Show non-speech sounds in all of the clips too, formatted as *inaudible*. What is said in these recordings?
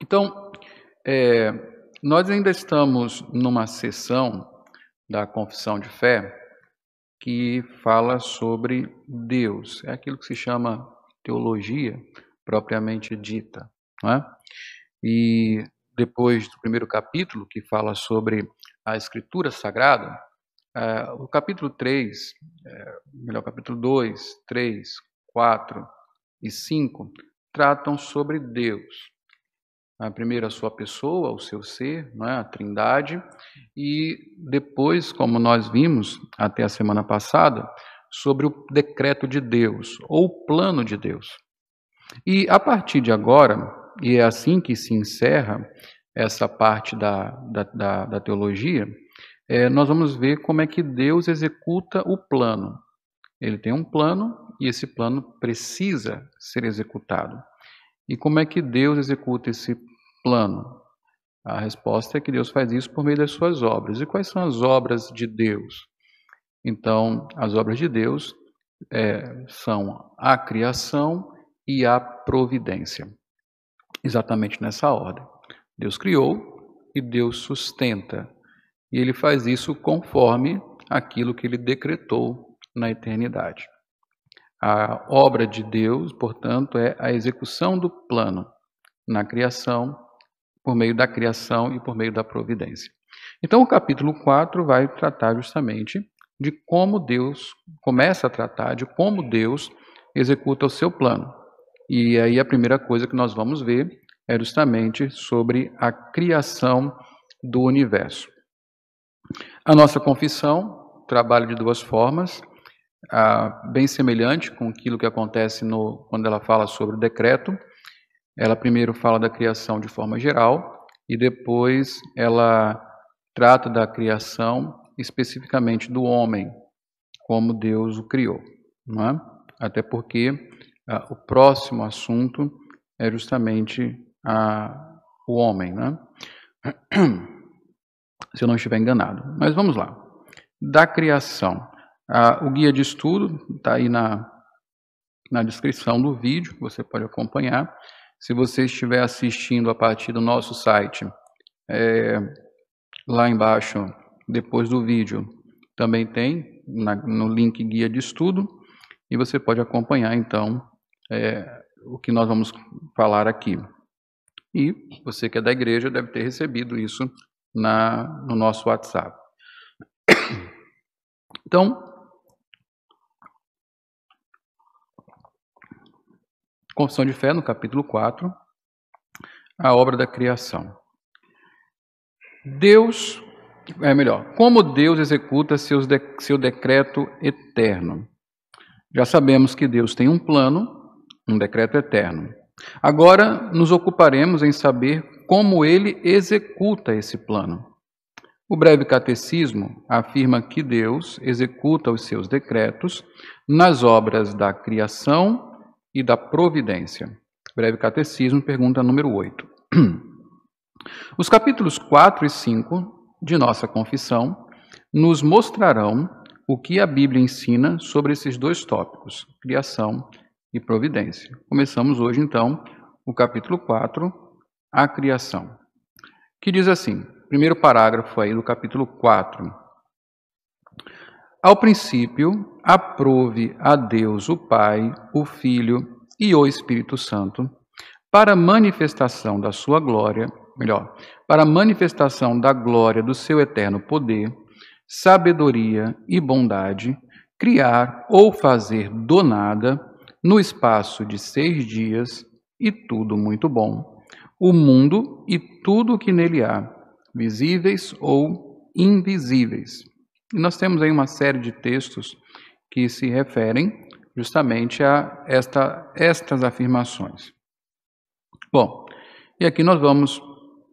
Então, é, nós ainda estamos numa sessão da confissão de fé que fala sobre Deus. É aquilo que se chama teologia propriamente dita. Não é? E depois do primeiro capítulo, que fala sobre a Escritura Sagrada, é, o capítulo 3, é, melhor, capítulo 2, 3, 4 e 5 tratam sobre Deus. A primeira, a sua pessoa, o seu ser, não é? a trindade, e depois, como nós vimos até a semana passada, sobre o decreto de Deus, ou o plano de Deus. E a partir de agora, e é assim que se encerra essa parte da, da, da, da teologia, é, nós vamos ver como é que Deus executa o plano. Ele tem um plano e esse plano precisa ser executado. E como é que Deus executa esse plano? A resposta é que Deus faz isso por meio das suas obras. E quais são as obras de Deus? Então, as obras de Deus é, são a criação e a providência. Exatamente nessa ordem. Deus criou e Deus sustenta. E ele faz isso conforme aquilo que ele decretou na eternidade. A obra de Deus, portanto, é a execução do plano na criação, por meio da criação e por meio da providência. Então, o capítulo 4 vai tratar justamente de como Deus começa a tratar de como Deus executa o seu plano. E aí a primeira coisa que nós vamos ver é justamente sobre a criação do universo. A nossa confissão trabalha de duas formas ah, bem semelhante com aquilo que acontece no, quando ela fala sobre o decreto. Ela primeiro fala da criação de forma geral e depois ela trata da criação especificamente do homem, como Deus o criou. É? Até porque ah, o próximo assunto é justamente ah, o homem. Né? *clears throat* Se eu não estiver enganado. Mas vamos lá. Da criação. Ah, o guia de estudo está aí na, na descrição do vídeo, você pode acompanhar. Se você estiver assistindo a partir do nosso site, é, lá embaixo, depois do vídeo, também tem na, no link guia de estudo, e você pode acompanhar então é, o que nós vamos falar aqui. E você que é da igreja deve ter recebido isso na, no nosso WhatsApp. *coughs* Então, Confissão de Fé, no capítulo 4, a obra da criação. Deus, é melhor, como Deus executa seus de, seu decreto eterno. Já sabemos que Deus tem um plano, um decreto eterno. Agora nos ocuparemos em saber como ele executa esse plano. O breve catecismo afirma que Deus executa os seus decretos nas obras da criação e da providência. Breve Catecismo, pergunta número 8. *clears throat* Os capítulos 4 e 5 de nossa confissão nos mostrarão o que a Bíblia ensina sobre esses dois tópicos, criação e providência. Começamos hoje, então, o capítulo 4, a criação, que diz assim, primeiro parágrafo aí do capítulo 4. Ao princípio, aprove a Deus o Pai, o Filho e o Espírito Santo, para manifestação da sua glória, melhor, para manifestação da glória do seu eterno poder, sabedoria e bondade, criar ou fazer do nada, no espaço de seis dias, e tudo muito bom, o mundo e tudo o que nele há, visíveis ou invisíveis e nós temos aí uma série de textos que se referem justamente a esta, estas afirmações. Bom, e aqui nós vamos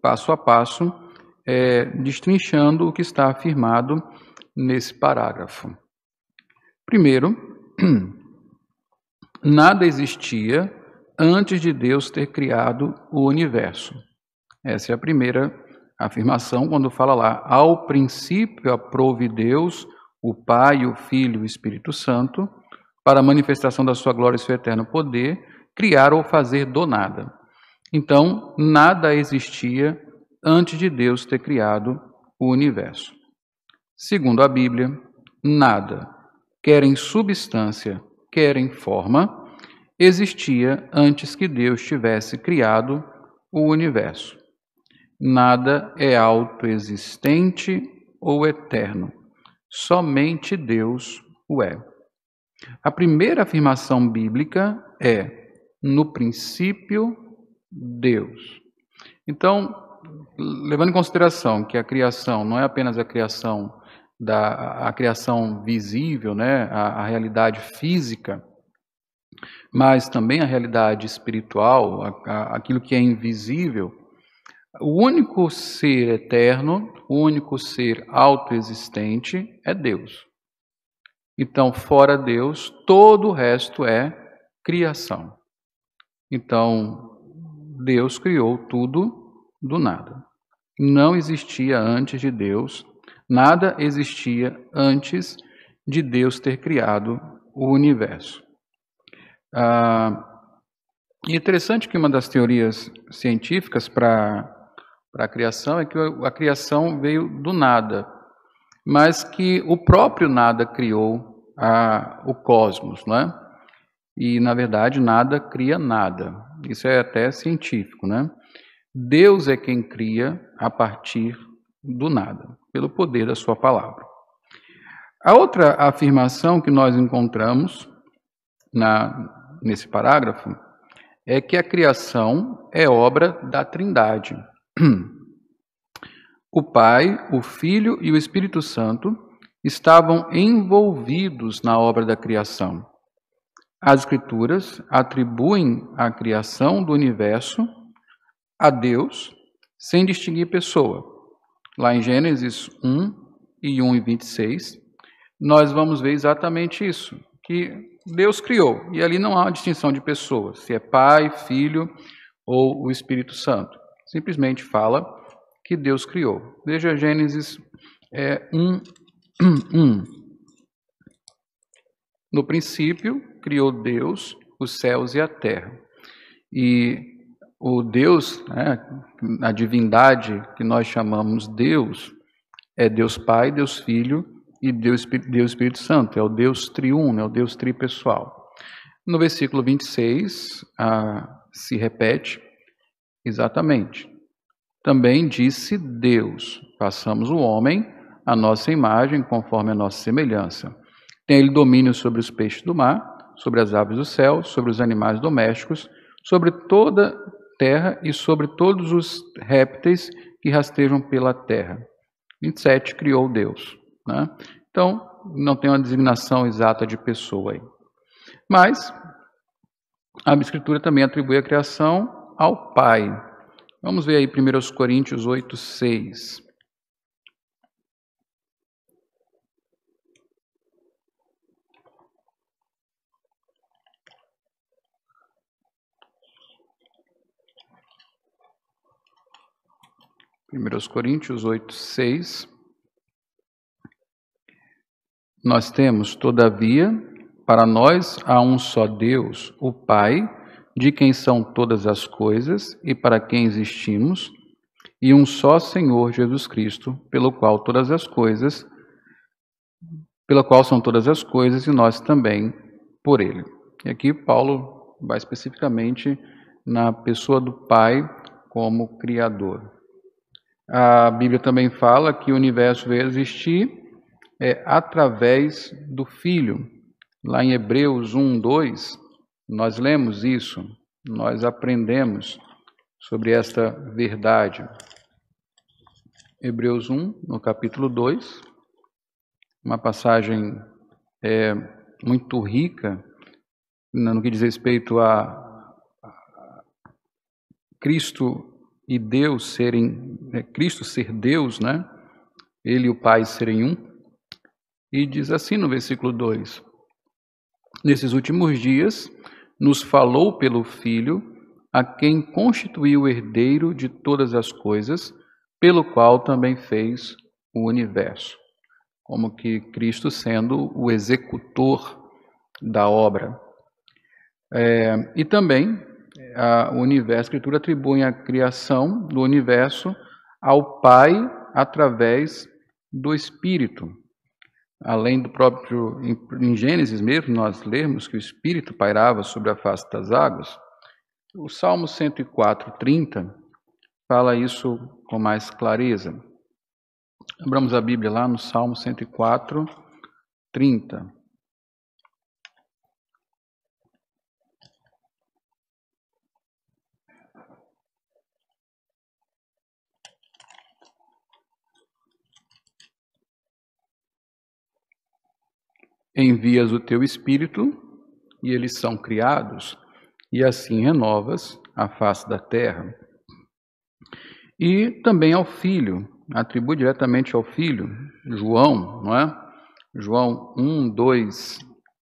passo a passo é, destrinchando o que está afirmado nesse parágrafo. Primeiro, *clears throat* nada existia antes de Deus ter criado o universo. Essa é a primeira afirmação quando fala lá, ao princípio aprove Deus, o Pai, o Filho e o Espírito Santo, para a manifestação da sua glória e seu eterno poder, criar ou fazer do nada. Então, nada existia antes de Deus ter criado o universo. Segundo a Bíblia, nada, quer em substância, quer em forma, existia antes que Deus tivesse criado o universo. Nada é autoexistente ou eterno. Somente Deus o é. A primeira afirmação bíblica é: no princípio, Deus. Então, levando em consideração que a criação não é apenas a criação da a criação visível, né, a, a realidade física, mas também a realidade espiritual, a, a, aquilo que é invisível, o único ser eterno, o único ser autoexistente é Deus. Então, fora Deus, todo o resto é criação. Então, Deus criou tudo do nada. Não existia antes de Deus, nada existia antes de Deus ter criado o universo. Ah, é interessante que uma das teorias científicas para a criação é que a criação veio do nada, mas que o próprio nada criou a, o cosmos, não é? E, na verdade, nada cria nada. Isso é até científico, né? Deus é quem cria a partir do nada, pelo poder da sua palavra. A outra afirmação que nós encontramos na, nesse parágrafo é que a criação é obra da Trindade. O Pai, o Filho e o Espírito Santo estavam envolvidos na obra da criação. As Escrituras atribuem a criação do universo a Deus sem distinguir pessoa. Lá em Gênesis 1 e 1 e 26, nós vamos ver exatamente isso, que Deus criou, e ali não há distinção de pessoas, se é Pai, Filho ou o Espírito Santo. Simplesmente fala que Deus criou. Veja Gênesis é, 1, 1. *clears throat* No princípio, criou Deus os céus e a terra. E o Deus, né, a divindade que nós chamamos Deus, é Deus Pai, Deus Filho e Deus, Deus Espírito Santo, é o Deus triuno, é o Deus tripessoal. No versículo 26, ah, se repete exatamente. Também disse Deus: passamos o homem à nossa imagem, conforme a nossa semelhança. Tem ele domínio sobre os peixes do mar, sobre as aves do céu, sobre os animais domésticos, sobre toda terra e sobre todos os répteis que rastejam pela terra. 27 criou Deus. Né? Então, não tem uma designação exata de pessoa aí. Mas a Escritura também atribui a criação ao Pai. Vamos ver aí 1 Coríntios 8, 6. 1 Coríntios 8, 6. Nós temos, todavia, para nós há um só Deus, o Pai, de quem são todas as coisas e para quem existimos, e um só Senhor Jesus Cristo, pelo qual todas as coisas, pela qual são todas as coisas e nós também por ele. E aqui Paulo vai especificamente na pessoa do Pai como Criador. A Bíblia também fala que o universo veio existir é, através do Filho. Lá em Hebreus 1, 2, nós lemos isso, nós aprendemos sobre esta verdade. Hebreus 1, no capítulo 2, uma passagem é, muito rica no que diz respeito a, Cristo e Deus serem, né, Cristo ser Deus, né? Ele e o Pai serem um. E diz assim no versículo 2: Nesses últimos dias, nos falou pelo Filho, a quem constituiu o herdeiro de todas as coisas, pelo qual também fez o universo. Como que Cristo sendo o executor da obra. É, e também a, o universo, a Escritura atribui a criação do universo ao Pai através do Espírito. Além do próprio, em, Gênesis mesmo, nós lemos que o Espírito pairava sobre a face das águas. O Salmo 104, 30 fala isso com mais clareza. Abramos a Bíblia lá no Salmo 104, 30. Envias o teu espírito e eles são criados, e assim renovas a face da terra. E também ao filho, atribui diretamente ao filho, João, não é? João 1, 2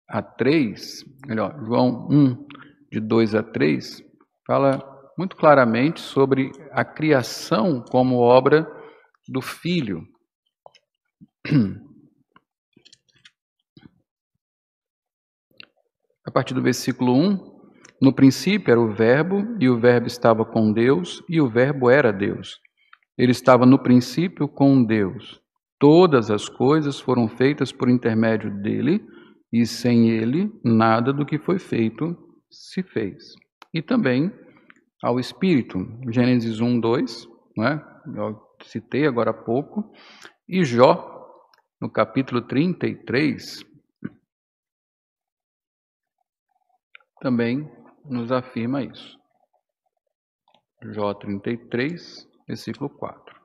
a 3, melhor, João 1, de 2 a 3, fala muito claramente sobre a criação como obra do filho. *clears throat* partir do versículo 1, no princípio era o Verbo, e o Verbo estava com Deus, e o Verbo era Deus. Ele estava no princípio com Deus. Todas as coisas foram feitas por intermédio dele, e sem ele, nada do que foi feito se fez. E também ao Espírito, Gênesis 1, 2, né? eu citei agora há pouco, e Jó, no capítulo 33, também nos afirma isso. Jó 33, versículo 4.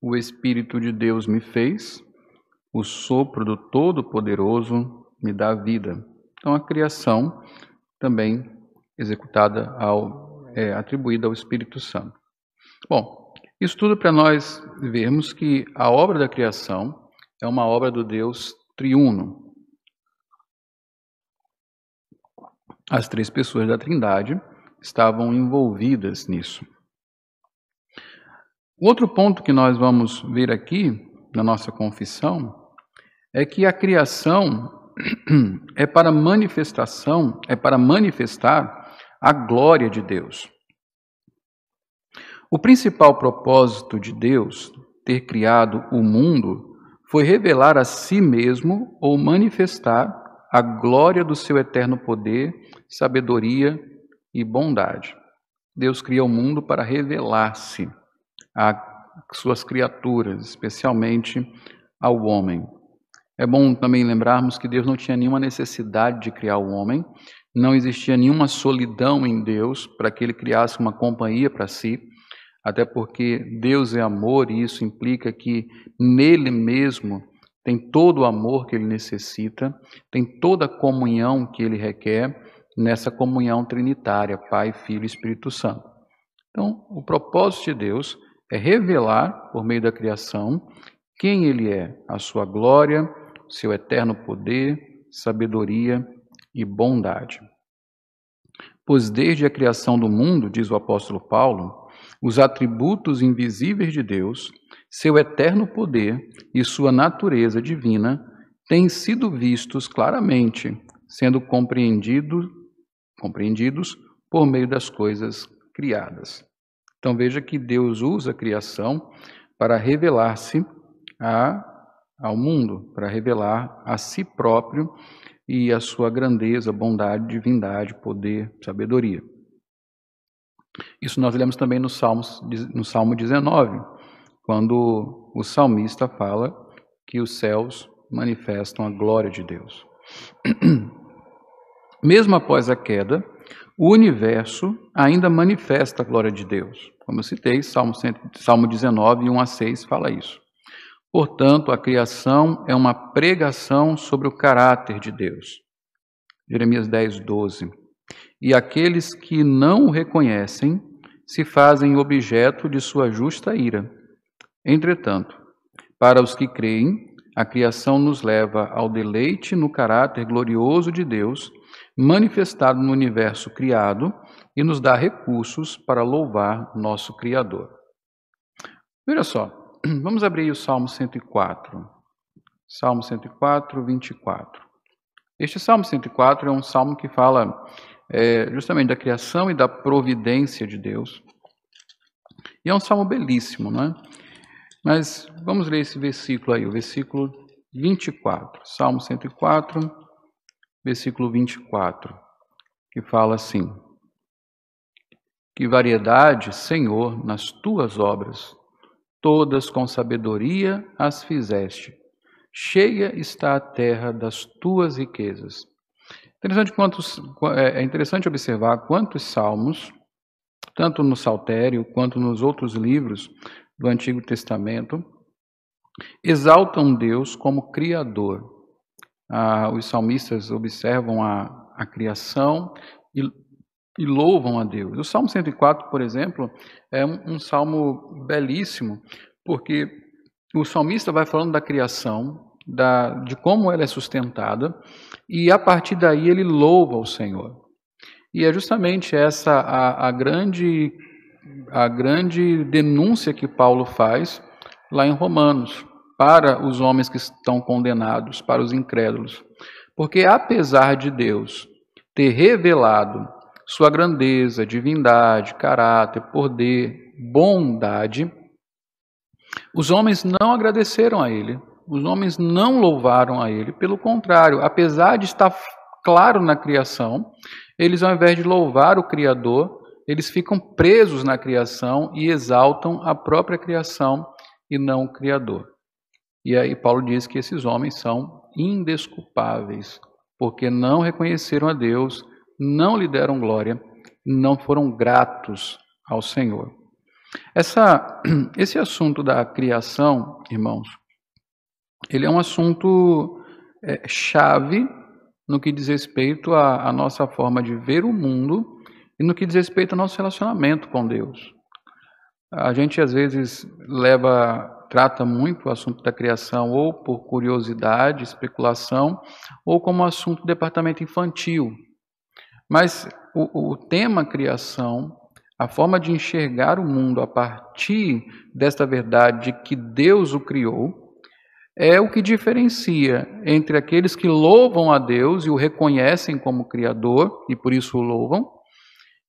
O Espírito de Deus me fez, o sopro do Todo-Poderoso me dá vida. Então, a criação também executada ao, é, atribuída ao Espírito Santo. Bom, isso tudo para nós vermos que a obra da criação é uma obra do Deus triuno, As três pessoas da Trindade estavam envolvidas nisso. O outro ponto que nós vamos ver aqui na nossa confissão é que a criação *clears throat* é para manifestação, é para manifestar a glória de Deus. O principal propósito de Deus ter criado o mundo foi revelar a si mesmo ou manifestar a glória do seu eterno poder, sabedoria e bondade. Deus cria o mundo para revelar-se a suas criaturas, especialmente ao homem. É bom também lembrarmos que Deus não tinha nenhuma necessidade de criar o homem, não existia nenhuma solidão em Deus para que ele criasse uma companhia para si, até porque Deus é amor e isso implica que nele mesmo tem todo o amor que ele necessita, tem toda a comunhão que ele requer nessa comunhão trinitária, Pai, Filho e Espírito Santo. Então, o propósito de Deus é revelar, por meio da criação, quem ele é, a sua glória, seu eterno poder, sabedoria e bondade. Pois desde a criação do mundo, diz o apóstolo Paulo, os atributos invisíveis de Deus, seu eterno poder e sua natureza divina têm sido vistos claramente, sendo compreendido, compreendidos por meio das coisas criadas. Então veja que Deus usa a criação para revelar-se ao mundo, para revelar a si próprio e a sua grandeza, bondade, divindade, poder, sabedoria. Isso nós lemos também no, Salmos, no Salmo 19, quando o salmista fala que os céus manifestam a glória de Deus. *clears throat* Mesmo após a queda, o universo ainda manifesta a glória de Deus. Como eu citei, Salmo, 100, Salmo 19, 1 a 6 fala isso. Portanto, a criação é uma pregação sobre o caráter de Deus. Jeremias 10, 12. E aqueles que não o reconhecem se fazem objeto de sua justa ira Entretanto, para os que creem, a criação nos leva ao deleite no caráter glorioso de Deus, manifestado no universo criado, e nos dá recursos para louvar nosso Criador. Veja só, *clears throat* vamos abrir o Salmo 104. Salmo 104, 24. Este Salmo 104 é um salmo que fala é, justamente da criação e da providência de Deus. E é um salmo belíssimo, não é? Mas vamos ler esse versículo aí, o versículo 24. Salmo 104, versículo 24, que fala assim: Que variedade, Senhor, nas tuas obras, todas com sabedoria as fizeste. Cheia está a terra das tuas riquezas. Interessante quantos, é, é interessante observar quantos salmos, tanto no Saltério quanto nos outros livros do Antigo Testamento, exaltam Deus como Criador. Ah, os salmistas observam a, a criação e, e, louvam a Deus. O Salmo 104, por exemplo, é um, um salmo belíssimo, porque o salmista vai falando da criação, da, de como ela é sustentada, e a partir daí ele louva o Senhor. E é justamente essa a, a, grande, a grande denúncia que Paulo faz lá em Romanos, para os homens que estão condenados, para os incrédulos. Porque apesar de Deus ter revelado sua grandeza, divindade, caráter, poder, bondade, os homens não agradeceram a ele, os homens não louvaram a ele, pelo contrário, apesar de estar claro na criação, eles ao invés de louvar o Criador, eles ficam presos na criação e exaltam a própria criação e não o Criador. E aí Paulo diz que esses homens são indesculpáveis, porque não reconheceram a Deus, não lhe deram glória, não foram gratos ao Senhor. Essa, *clears throat* esse assunto da criação, irmãos, ele é um assunto é, chave no que diz respeito à, à nossa forma de ver o mundo e no que diz respeito ao nosso relacionamento com Deus. A gente às vezes leva, trata muito o assunto da criação ou por curiosidade, especulação, ou como assunto do departamento infantil. Mas o, o tema criação, a forma de enxergar o mundo a partir desta verdade de que Deus o criou, é o que diferencia entre aqueles que louvam a Deus e o reconhecem como Criador e por isso o louvam,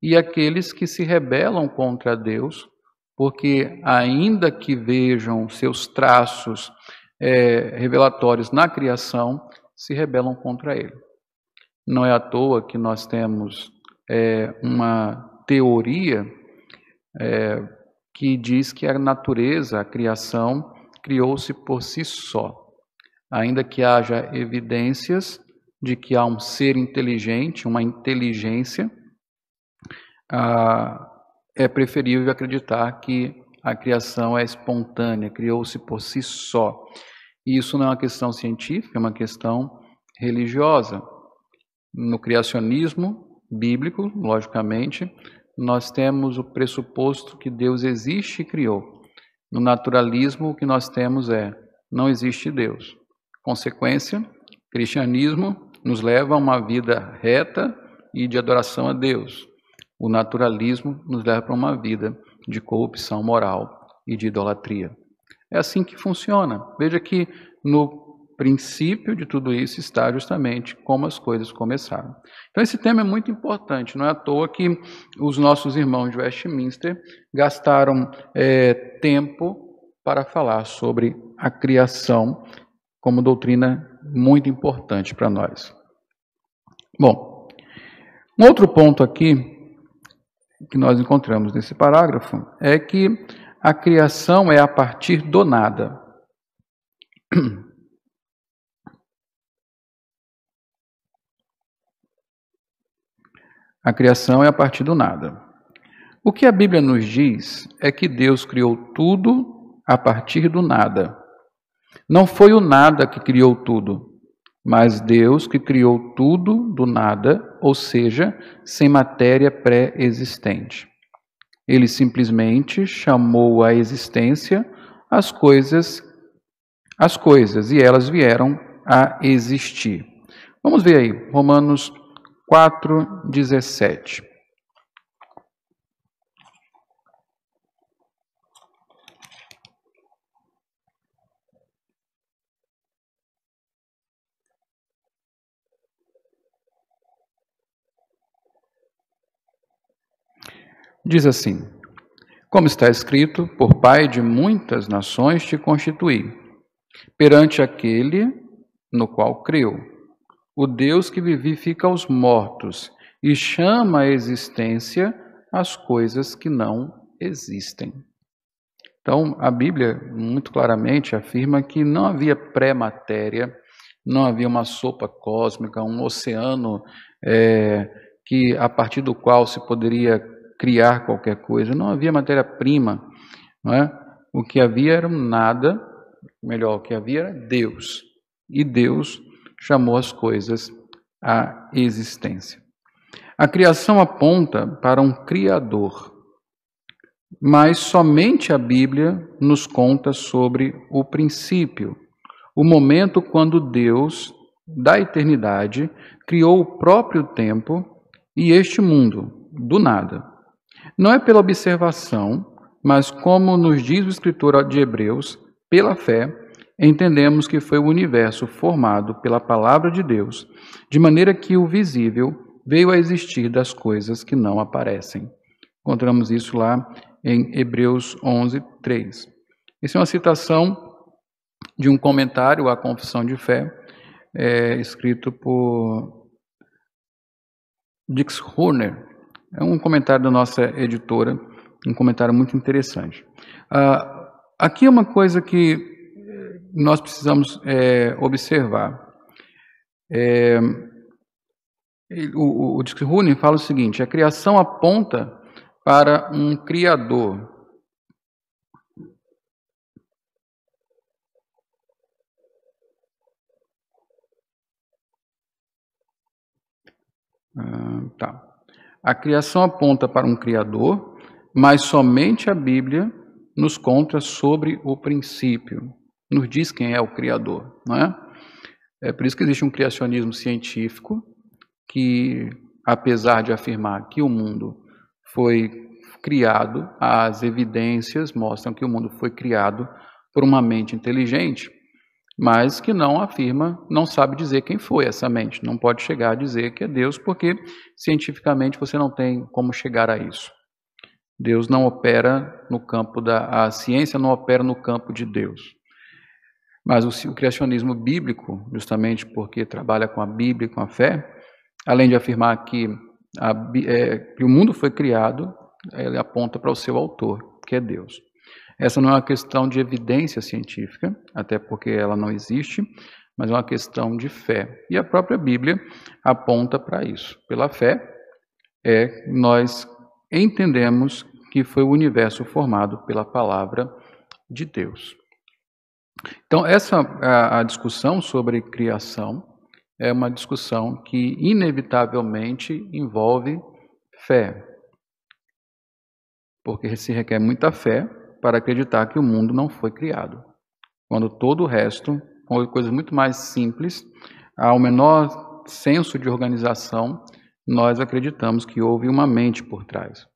e aqueles que se rebelam contra Deus, porque, ainda que vejam seus traços é, revelatórios na criação, se rebelam contra Ele. Não é à toa que nós temos é, uma teoria é, que diz que a natureza, a criação, criou-se por si só, ainda que haja evidências de que há um ser inteligente, uma inteligência, ah, é preferível acreditar que a criação é espontânea, criou-se por si só. E isso não é uma questão científica, é uma questão religiosa. No criacionismo bíblico, logicamente, nós temos o pressuposto que Deus existe e criou. No naturalismo, o que nós temos é: não existe Deus. Consequência, cristianismo nos leva a uma vida reta e de adoração a Deus. O naturalismo nos leva para uma vida de corrupção moral e de idolatria. É assim que funciona. Veja que no princípio de tudo isso está justamente como as coisas começaram. Então, esse tema é muito importante. Não é à toa que os nossos irmãos de Westminster gastaram é, tempo para falar sobre a criação como doutrina muito importante para nós. Bom, um outro ponto aqui que nós encontramos nesse parágrafo é que a criação é a partir do nada. A criação é a partir do nada. O que a Bíblia nos diz é que Deus criou tudo a partir do nada. Não foi o nada que criou tudo, mas Deus que criou tudo do nada, ou seja, sem matéria pré-existente. Ele simplesmente chamou à existência as coisas, as coisas, e elas vieram a existir. Vamos ver aí, Romanos 4, 17. Diz assim: Como está escrito, por pai de muitas nações te constituí, perante aquele no qual creu, o Deus que vivifica os mortos e chama à existência as coisas que não existem. Então, a Bíblia muito claramente afirma que não havia pré-matéria, não havia uma sopa cósmica, um oceano é, que a partir do qual se poderia criar qualquer coisa, não havia matéria-prima, é? O que havia era um nada, melhor, o que havia era Deus. E Deus chamou as coisas à existência. A criação aponta para um Criador, mas somente a Bíblia nos conta sobre o princípio, o momento quando Deus, da eternidade, criou o próprio tempo e este mundo, do nada. Não é pela observação, mas como nos diz o escritor de Hebreus, pela fé, entendemos que foi o universo formado pela palavra de Deus, de maneira que o visível veio a existir das coisas que não aparecem. Encontramos isso lá em Hebreus 11, 3. Isso é uma citação de um comentário à Confissão de Fé, é, escrito por Dix Horner. É um comentário da nossa editora, um comentário muito interessante. Ah, aqui é uma coisa que nós precisamos é, observar. É, o, o, Horner fala o seguinte: a criação aponta para um Criador. Ah, tá. A criação aponta para um Criador, mas somente a Bíblia nos conta sobre o princípio, nos diz quem é o Criador, não é? É por isso que existe um criacionismo científico que, apesar de afirmar que o mundo foi criado, as evidências mostram que o mundo foi criado por uma mente inteligente, mas que não afirma, não sabe dizer quem foi essa mente, não pode chegar a dizer que é Deus, porque cientificamente você não tem como chegar a isso. Deus não opera no campo da a ciência não opera no campo de Deus. Mas o, o criacionismo bíblico, justamente porque trabalha com a Bíblia e com a fé, além de afirmar que a, é, que o mundo foi criado, ele aponta para o seu autor, que é Deus. Essa não é uma questão de evidência científica, até porque ela não existe, mas é uma questão de fé. E a própria Bíblia aponta para isso. Pela fé, é nós entendemos que foi o universo formado pela palavra de Deus. Então, essa a, a discussão sobre criação é uma discussão que inevitavelmente envolve fé. Porque se requer muita fé para acreditar que o mundo não foi criado. Quando todo o resto, coisas muito mais simples, ao menor senso de organização, nós acreditamos que houve uma mente por trás.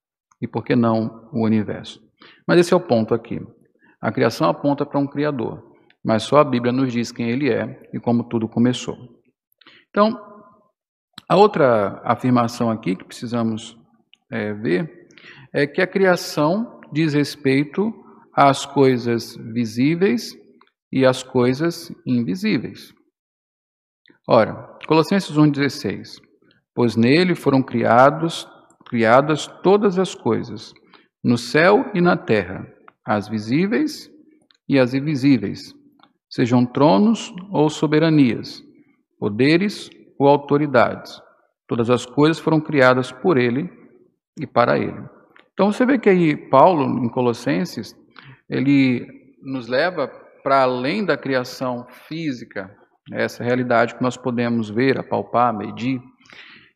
E por que não o universo? Mas esse é o ponto aqui. A criação aponta para um Criador, mas só a Bíblia nos diz quem ele é e como tudo começou. Então, a outra afirmação aqui que precisamos é, ver é que a criação diz respeito às coisas visíveis e às coisas invisíveis. Ora, Colossenses 1,16: Pois nele foram criados, criadas todas as coisas, no céu e na terra, as visíveis e as invisíveis, sejam tronos ou soberanias poderes ou autoridades. Todas as coisas foram criadas por ele e para ele. Então você vê que aí Paulo, em Colossenses, ele nos leva para além da criação física, essa realidade que nós podemos ver, apalpar, medir.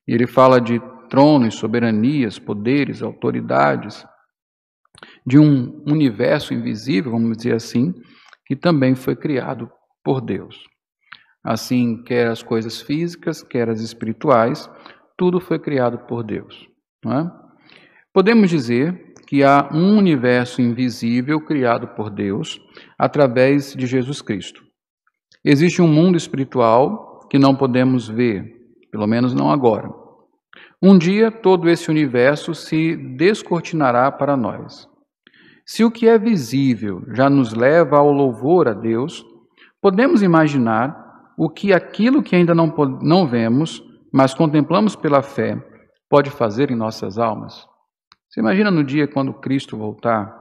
E ele fala de tronos, soberanias, poderes, autoridades, de um universo invisível, vamos dizer assim, que também foi criado por Deus. Assim, quer as coisas físicas, quer as espirituais, tudo foi criado por Deus. É? Podemos dizer que há um universo invisível criado por Deus através de Jesus Cristo. Existe um mundo espiritual que não podemos ver, pelo menos não agora, Um dia todo esse universo se descortinará para nós. Se o que é visível já nos leva ao louvor a Deus, podemos imaginar o que aquilo que ainda não, não vemos, mas contemplamos pela fé, pode fazer em nossas almas? Você imagina no dia quando Cristo voltar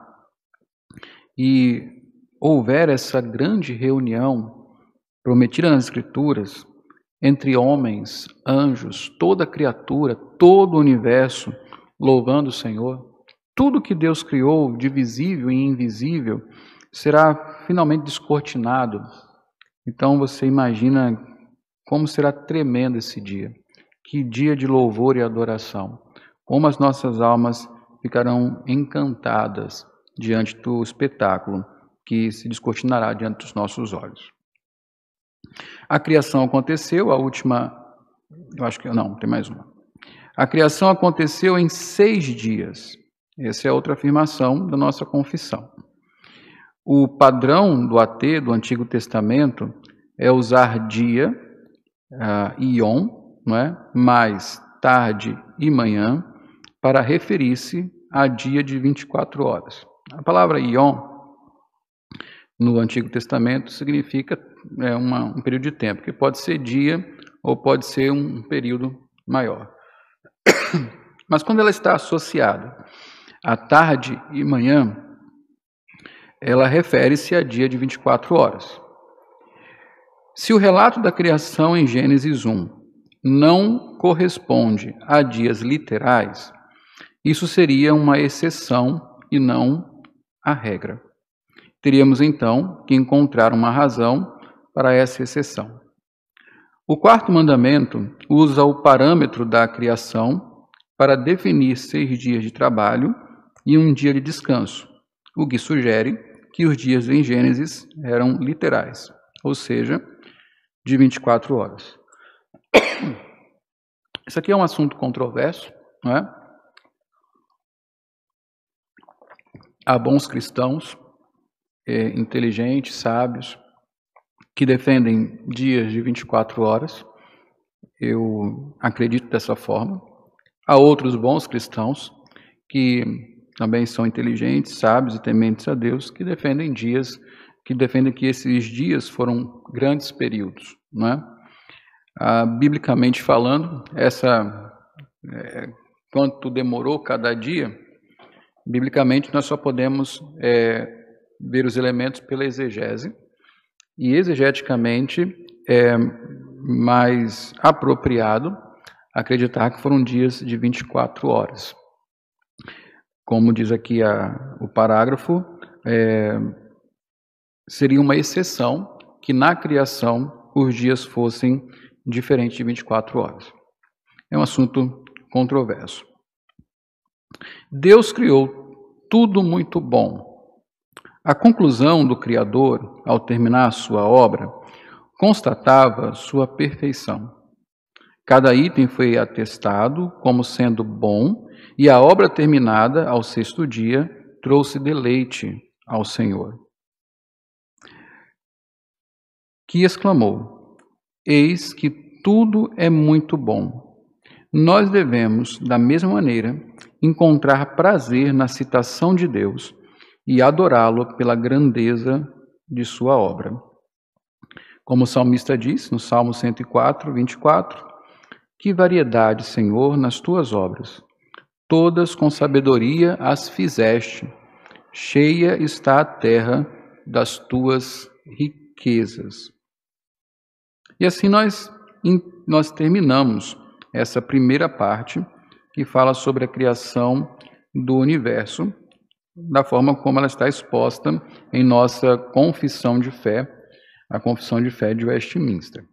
e houver essa grande reunião prometida nas Escrituras entre homens, anjos, toda criatura, todo o universo louvando o Senhor? Tudo que Deus criou de visível e invisível será finalmente descortinado. Então você imagina como será tremendo esse dia. Que dia de louvor e adoração. Como as nossas almas ficarão encantadas diante do espetáculo que se descortinará diante dos nossos olhos. A criação aconteceu, a última, eu acho que não, tem mais uma. A criação aconteceu em seis dias. Essa é outra afirmação da nossa confissão. O padrão do AT do Antigo Testamento é usar dia, uh, ion, não é? mais tarde e manhã, para referir-se a dia de 24 horas. A palavra ion, no Antigo Testamento, significa é, uma, um período de tempo, que pode ser dia ou pode ser um período maior. *coughs* Mas quando ela está associada à tarde e manhã, ela refere-se a dia de 24 horas. Se o relato da criação em Gênesis 1 não corresponde a dias literais, isso seria uma exceção e não a regra. Teríamos então que encontrar uma razão para essa exceção. O quarto mandamento usa o parâmetro da criação para definir seis dias de trabalho e um dia de descanso, o que sugere que os dias em Gênesis eram literais, ou seja, de 24 horas. *coughs* Isso aqui é um assunto controverso, não é? Há bons cristãos, é, inteligentes, sábios, que defendem dias de 24 horas. Eu acredito dessa forma. Há outros bons cristãos que também são inteligentes, sábios e tementes a Deus, que defendem dias, que defendem que esses dias foram grandes períodos, não é? Ah, biblicamente falando, essa é, quanto demorou cada dia, biblicamente nós só podemos é, ver os elementos pela exegese, e exegeticamente é mais apropriado acreditar que foram dias de 24 horas. Como diz aqui a, o parágrafo, é, seria uma exceção que na criação os dias fossem diferentes de 24 horas. É um assunto controverso. Deus criou tudo muito bom a conclusão do Criador, ao terminar sua obra, constatava sua perfeição. Cada item foi atestado como sendo bom, e a obra terminada ao sexto dia trouxe deleite ao Senhor. Que exclamou: Eis que tudo é muito bom. Nós devemos, da mesma maneira, encontrar prazer na citação de Deus e adorá-lo pela grandeza de sua obra. Como o salmista diz no Salmo 104, 24: Que variedade, Senhor, nas tuas obras! Todas com sabedoria as fizeste, cheia está a terra das tuas riquezas. E assim nós, nós terminamos essa primeira parte que fala sobre a criação do universo da forma como ela está exposta em nossa confissão de fé, a confissão de fé de Westminster.